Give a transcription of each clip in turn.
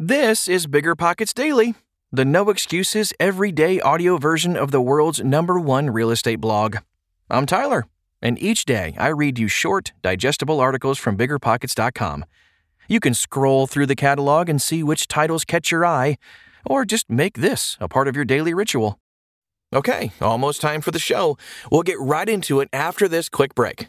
This is Bigger Pockets Daily, the no excuses everyday audio version of the world's number one real estate blog. I'm Tyler, and each day I read you short, digestible articles from biggerpockets.com. You can scroll through the catalog and see which titles catch your eye, or just make this a part of your daily ritual. Okay, almost time for the show. We'll get right into it after this quick break.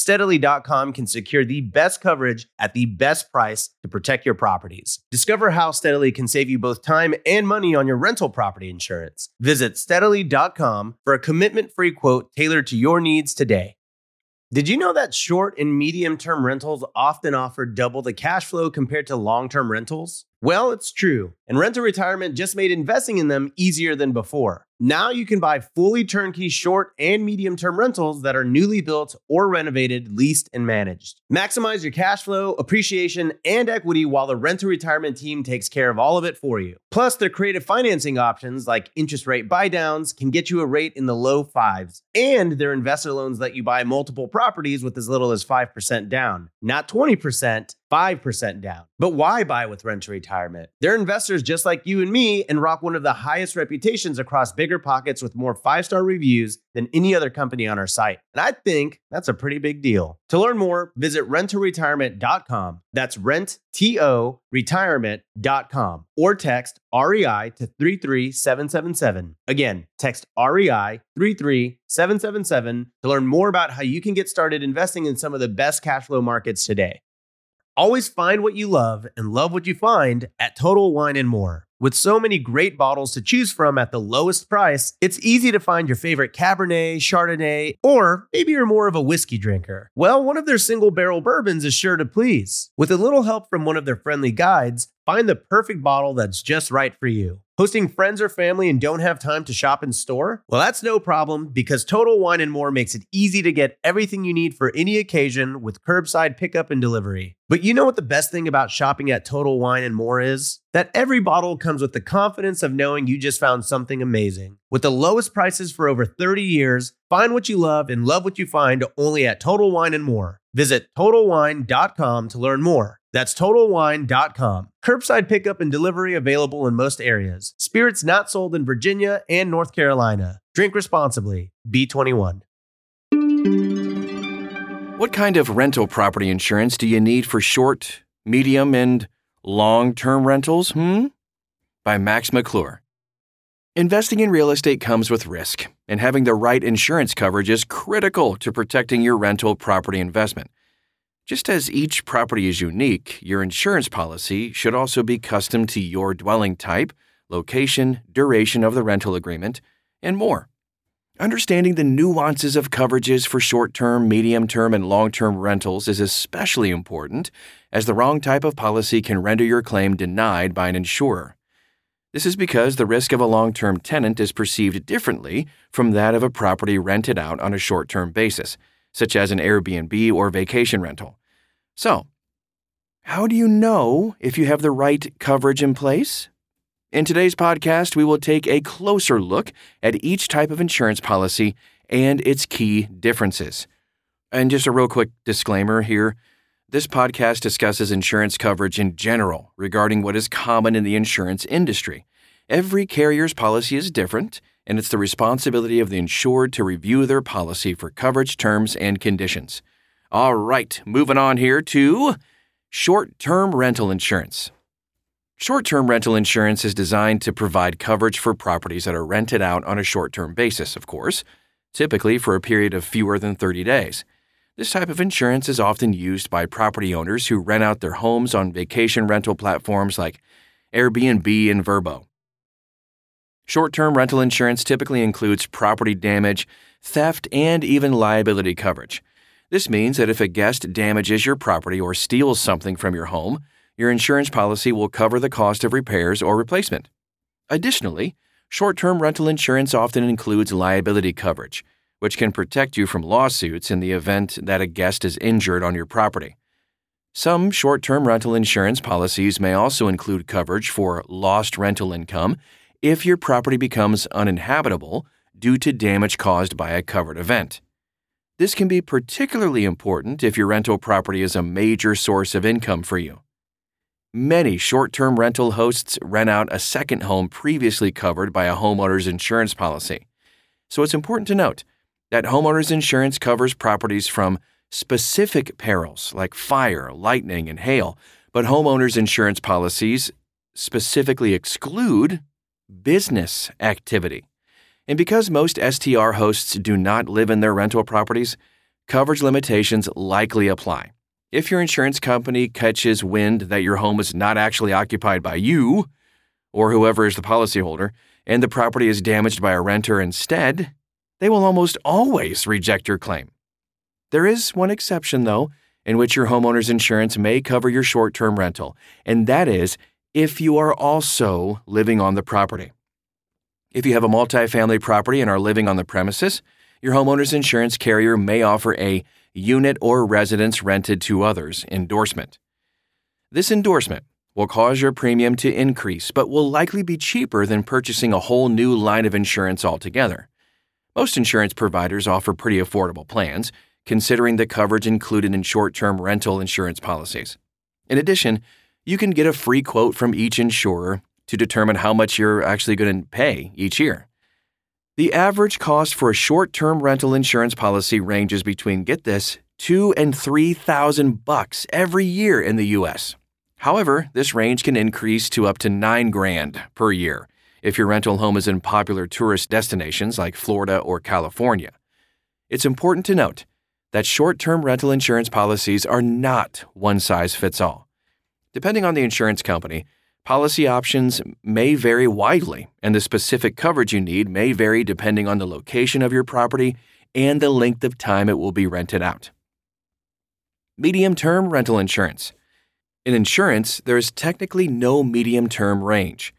steadily.com can secure the best coverage at the best price to protect your properties. Discover how Steadily can save you both time and money on your rental property insurance. Visit steadily.com for a commitment free quote tailored to your needs today. Did you know that short and medium term rentals often offer double the cash flow compared to long term rentals? Well, it's true, and Rent to Retirement just made investing in them easier than before. Now you can buy fully turnkey short and medium term rentals that are newly built or renovated, leased, and managed. Maximize your cash flow, appreciation, and equity while the Rent to Retirement team takes care of all of it for you. Plus, their creative financing options like interest rate buydowns can get you a rate in the low fives, and their investor loans let you buy multiple properties with as little as 5% down, not 20%. 5% down. But why buy with rental to Retirement? They're investors just like you and me and rock one of the highest reputations across bigger pockets with more five star reviews than any other company on our site. And I think that's a pretty big deal. To learn more, visit renttoretirement.com. That's rent, T O, retirement.com or text REI to 33777. Again, text REI 33777 to learn more about how you can get started investing in some of the best cash flow markets today. Always find what you love and love what you find at Total Wine and More. With so many great bottles to choose from at the lowest price, it's easy to find your favorite Cabernet, Chardonnay, or maybe you're more of a whiskey drinker. Well, one of their single barrel bourbons is sure to please. With a little help from one of their friendly guides, find the perfect bottle that's just right for you. Hosting friends or family and don't have time to shop in store? Well, that's no problem because Total Wine and More makes it easy to get everything you need for any occasion with curbside pickup and delivery. But you know what the best thing about shopping at Total Wine and More is? That every bottle comes with the confidence of knowing you just found something amazing. With the lowest prices for over 30 years, find what you love and love what you find only at Total Wine and More. Visit TotalWine.com to learn more. That's TotalWine.com. Curbside pickup and delivery available in most areas. Spirits not sold in Virginia and North Carolina. Drink responsibly. B21. What kind of rental property insurance do you need for short, medium, and long term rentals? Hmm? By Max McClure. Investing in real estate comes with risk, and having the right insurance coverage is critical to protecting your rental property investment. Just as each property is unique, your insurance policy should also be custom to your dwelling type, location, duration of the rental agreement, and more. Understanding the nuances of coverages for short term, medium term, and long term rentals is especially important, as the wrong type of policy can render your claim denied by an insurer. This is because the risk of a long term tenant is perceived differently from that of a property rented out on a short term basis, such as an Airbnb or vacation rental. So, how do you know if you have the right coverage in place? In today's podcast, we will take a closer look at each type of insurance policy and its key differences. And just a real quick disclaimer here this podcast discusses insurance coverage in general regarding what is common in the insurance industry. Every carrier's policy is different, and it's the responsibility of the insured to review their policy for coverage terms and conditions. All right, moving on here to short term rental insurance. Short term rental insurance is designed to provide coverage for properties that are rented out on a short term basis, of course, typically for a period of fewer than 30 days. This type of insurance is often used by property owners who rent out their homes on vacation rental platforms like Airbnb, and Vrbo. Short term rental insurance typically includes property damage, theft, and even liability coverage. This means that if a guest damages your property or steals something from your home, your insurance policy will cover the cost of repairs or replacement. Additionally, short term rental insurance often includes liability coverage, which can protect you from lawsuits in the event that a guest is injured on your property. Some short term rental insurance policies may also include coverage for lost rental income if your property becomes uninhabitable due to damage caused by a covered event. This can be particularly important if your rental property is a major source of income for you. Many short term rental hosts rent out a second home previously covered by a homeowner's insurance policy. So it's important to note that homeowner's insurance covers properties from specific perils like fire, lightning, and hail, but homeowners' insurance policies specifically exclude business activity. And because most STR hosts do not live in their rental properties, coverage limitations likely apply. If your insurance company catches wind that your home is not actually occupied by you, or whoever is the policyholder, and the property is damaged by a renter instead, they will almost always reject your claim. There is one exception, though, in which your homeowner's insurance may cover your short term rental, and that is if you are also living on the property. If you have a multifamily property and are living on the premises, your homeowner's insurance carrier may offer a unit or residence rented to others endorsement. This endorsement will cause your premium to increase, but will likely be cheaper than purchasing a whole new line of insurance altogether. Most insurance providers offer pretty affordable plans, considering the coverage included in short term rental insurance policies. In addition, you can get a free quote from each insurer to determine how much you're actually going to pay each year. The average cost for a short-term rental insurance policy ranges between get this, 2 and 3,000 bucks every year in the US. However, this range can increase to up to 9 grand per year if your rental home is in popular tourist destinations like Florida or California. It's important to note that short-term rental insurance policies are not one size fits all. Depending on the insurance company, Policy options may vary widely, and the specific coverage you need may vary depending on the location of your property and the length of time it will be rented out. Medium term rental insurance. In insurance, there is technically no medium term range.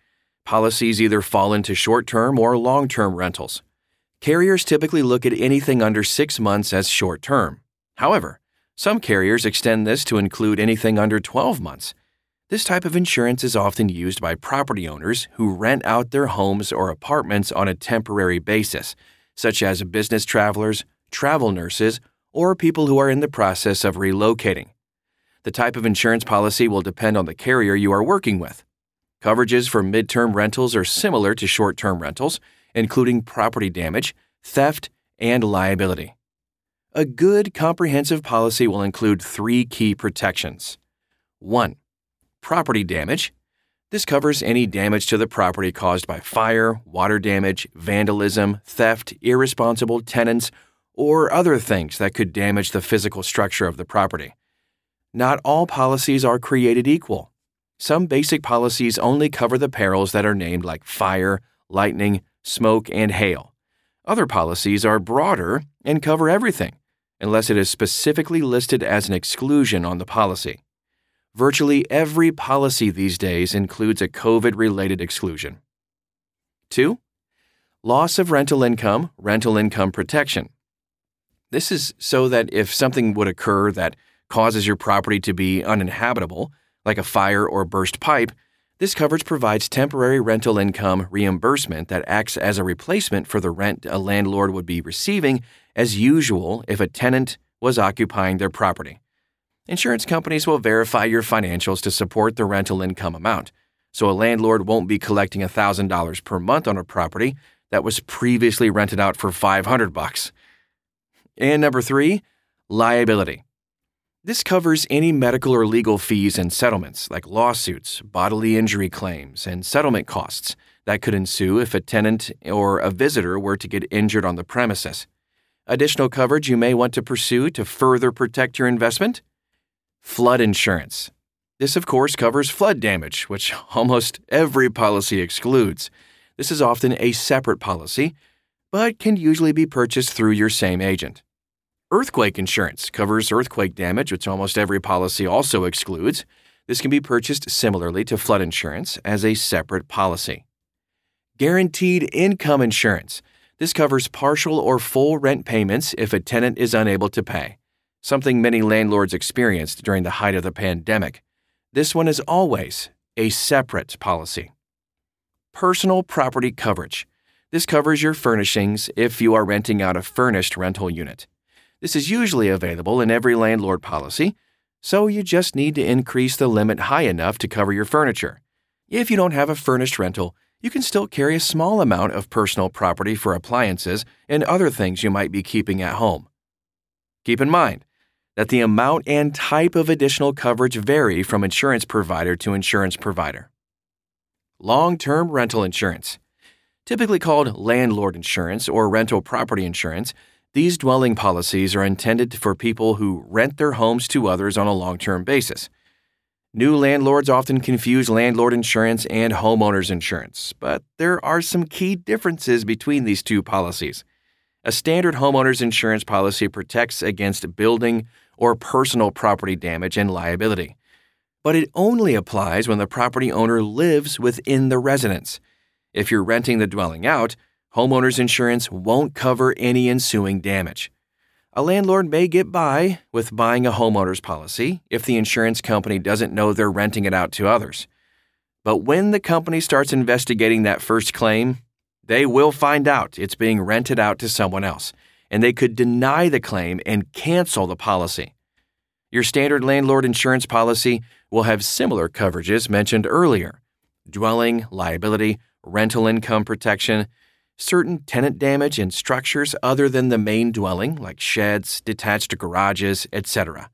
Policies either fall into short term or long term rentals. Carriers typically look at anything under six months as short term. However, some carriers extend this to include anything under 12 months. This type of insurance is often used by property owners who rent out their homes or apartments on a temporary basis, such as business travelers, travel nurses, or people who are in the process of relocating. The type of insurance policy will depend on the carrier you are working with. Coverages for midterm rentals are similar to short term rentals, including property damage, theft, and liability. A good comprehensive policy will include three key protections. 1 property damage. This covers any damage to the property caused by fire, water damage, vandalism, theft, irresponsible tenants, or other things that could damage the physical structure of the property. Not all policies are created equal. Some basic policies only cover the perils that are named like fire, lightning, smoke, and hail. Other policies are broader and cover everything, unless it is specifically listed as an exclusion on the policy. Virtually every policy these days includes a COVID related exclusion. 2. Loss of rental income, rental income protection. This is so that if something would occur that causes your property to be uninhabitable, like a fire or burst pipe, this coverage provides temporary rental income reimbursement that acts as a replacement for the rent a landlord would be receiving as usual if a tenant was occupying their property. Insurance companies will verify your financials to support the rental income amount, so a landlord won't be collecting $1,000 per month on a property that was previously rented out for 500 bucks. And number 3, liability. This covers any medical or legal fees and settlements like lawsuits, bodily injury claims, and settlement costs that could ensue if a tenant or a visitor were to get injured on the premises. Additional coverage you may want to pursue to further protect your investment Flood insurance. This, of course, covers flood damage, which almost every policy excludes. This is often a separate policy, but can usually be purchased through your same agent. Earthquake insurance covers earthquake damage, which almost every policy also excludes. This can be purchased similarly to flood insurance as a separate policy. Guaranteed income insurance. This covers partial or full rent payments if a tenant is unable to pay, something many landlords experienced during the height of the pandemic. This one is always a separate policy. Personal property coverage. This covers your furnishings if you are renting out a furnished rental unit. This is usually available in every landlord policy, so you just need to increase the limit high enough to cover your furniture. If you don't have a furnished rental, you can still carry a small amount of personal property for appliances and other things you might be keeping at home. Keep in mind, that the amount and type of additional coverage vary from insurance provider to insurance provider. Long term rental insurance. Typically called landlord insurance or rental property insurance, these dwelling policies are intended for people who rent their homes to others on a long term basis. New landlords often confuse landlord insurance and homeowners insurance, but there are some key differences between these two policies. A standard homeowner's insurance policy protects against building or personal property damage and liability. But it only applies when the property owner lives within the residence. If you're renting the dwelling out, homeowner's insurance won't cover any ensuing damage. A landlord may get by with buying a homeowner's policy if the insurance company doesn't know they're renting it out to others. But when the company starts investigating that first claim, they will find out it's being rented out to someone else, and they could deny the claim and cancel the policy. Your standard landlord insurance policy will have similar coverages mentioned earlier dwelling, liability, rental income protection, certain tenant damage in structures other than the main dwelling, like sheds, detached garages, etc.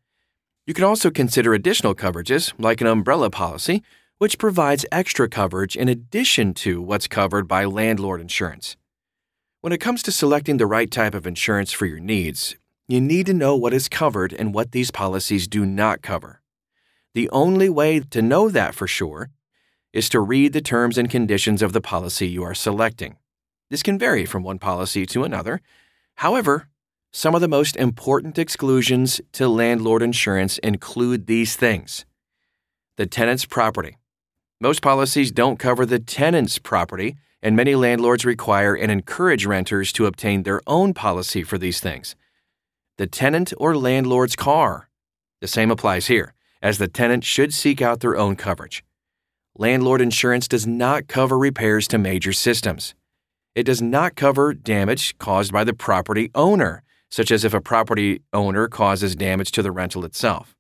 You can also consider additional coverages, like an umbrella policy, which provides extra coverage in addition to what's covered by landlord insurance. When it comes to selecting the right type of insurance for your needs, you need to know what is covered and what these policies do not cover. The only way to know that for sure is to read the terms and conditions of the policy you are selecting. This can vary from one policy to another. However, some of the most important exclusions to landlord insurance include these things the tenant's property. Most policies don't cover the tenant's property, and many landlords require and encourage renters to obtain their own policy for these things. The tenant or landlord's car. The same applies here, as the tenant should seek out their own coverage. Landlord insurance does not cover repairs to major systems. It does not cover damage caused by the property owner, such as if a property owner causes damage to the rental itself.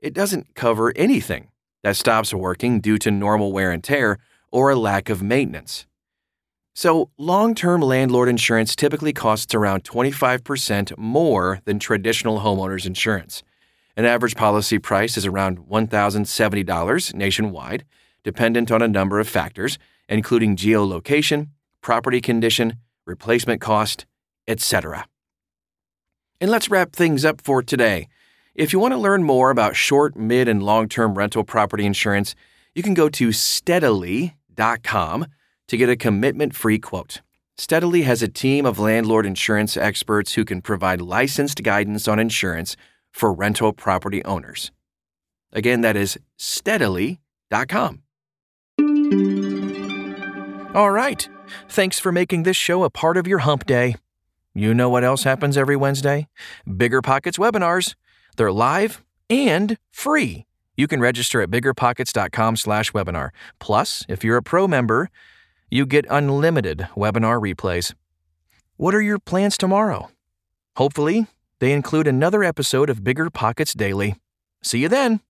It doesn't cover anything that stops working due to normal wear and tear or a lack of maintenance. So, long term landlord insurance typically costs around 25% more than traditional homeowners insurance. An average policy price is around $1,070 nationwide, dependent on a number of factors, including geolocation, property condition, replacement cost, etc. And let's wrap things up for today. If you want to learn more about short, mid, and long term rental property insurance, you can go to steadily.com to get a commitment free quote. Steadily has a team of landlord insurance experts who can provide licensed guidance on insurance for rental property owners. Again, that is steadily.com. All right. Thanks for making this show a part of your hump day. You know what else happens every Wednesday? Bigger Pockets webinars. They're live and free. You can register at biggerpockets.com/webinar. Plus, if you're a pro member, you get unlimited webinar replays. What are your plans tomorrow? Hopefully, they include another episode of Bigger Pockets Daily. See you then.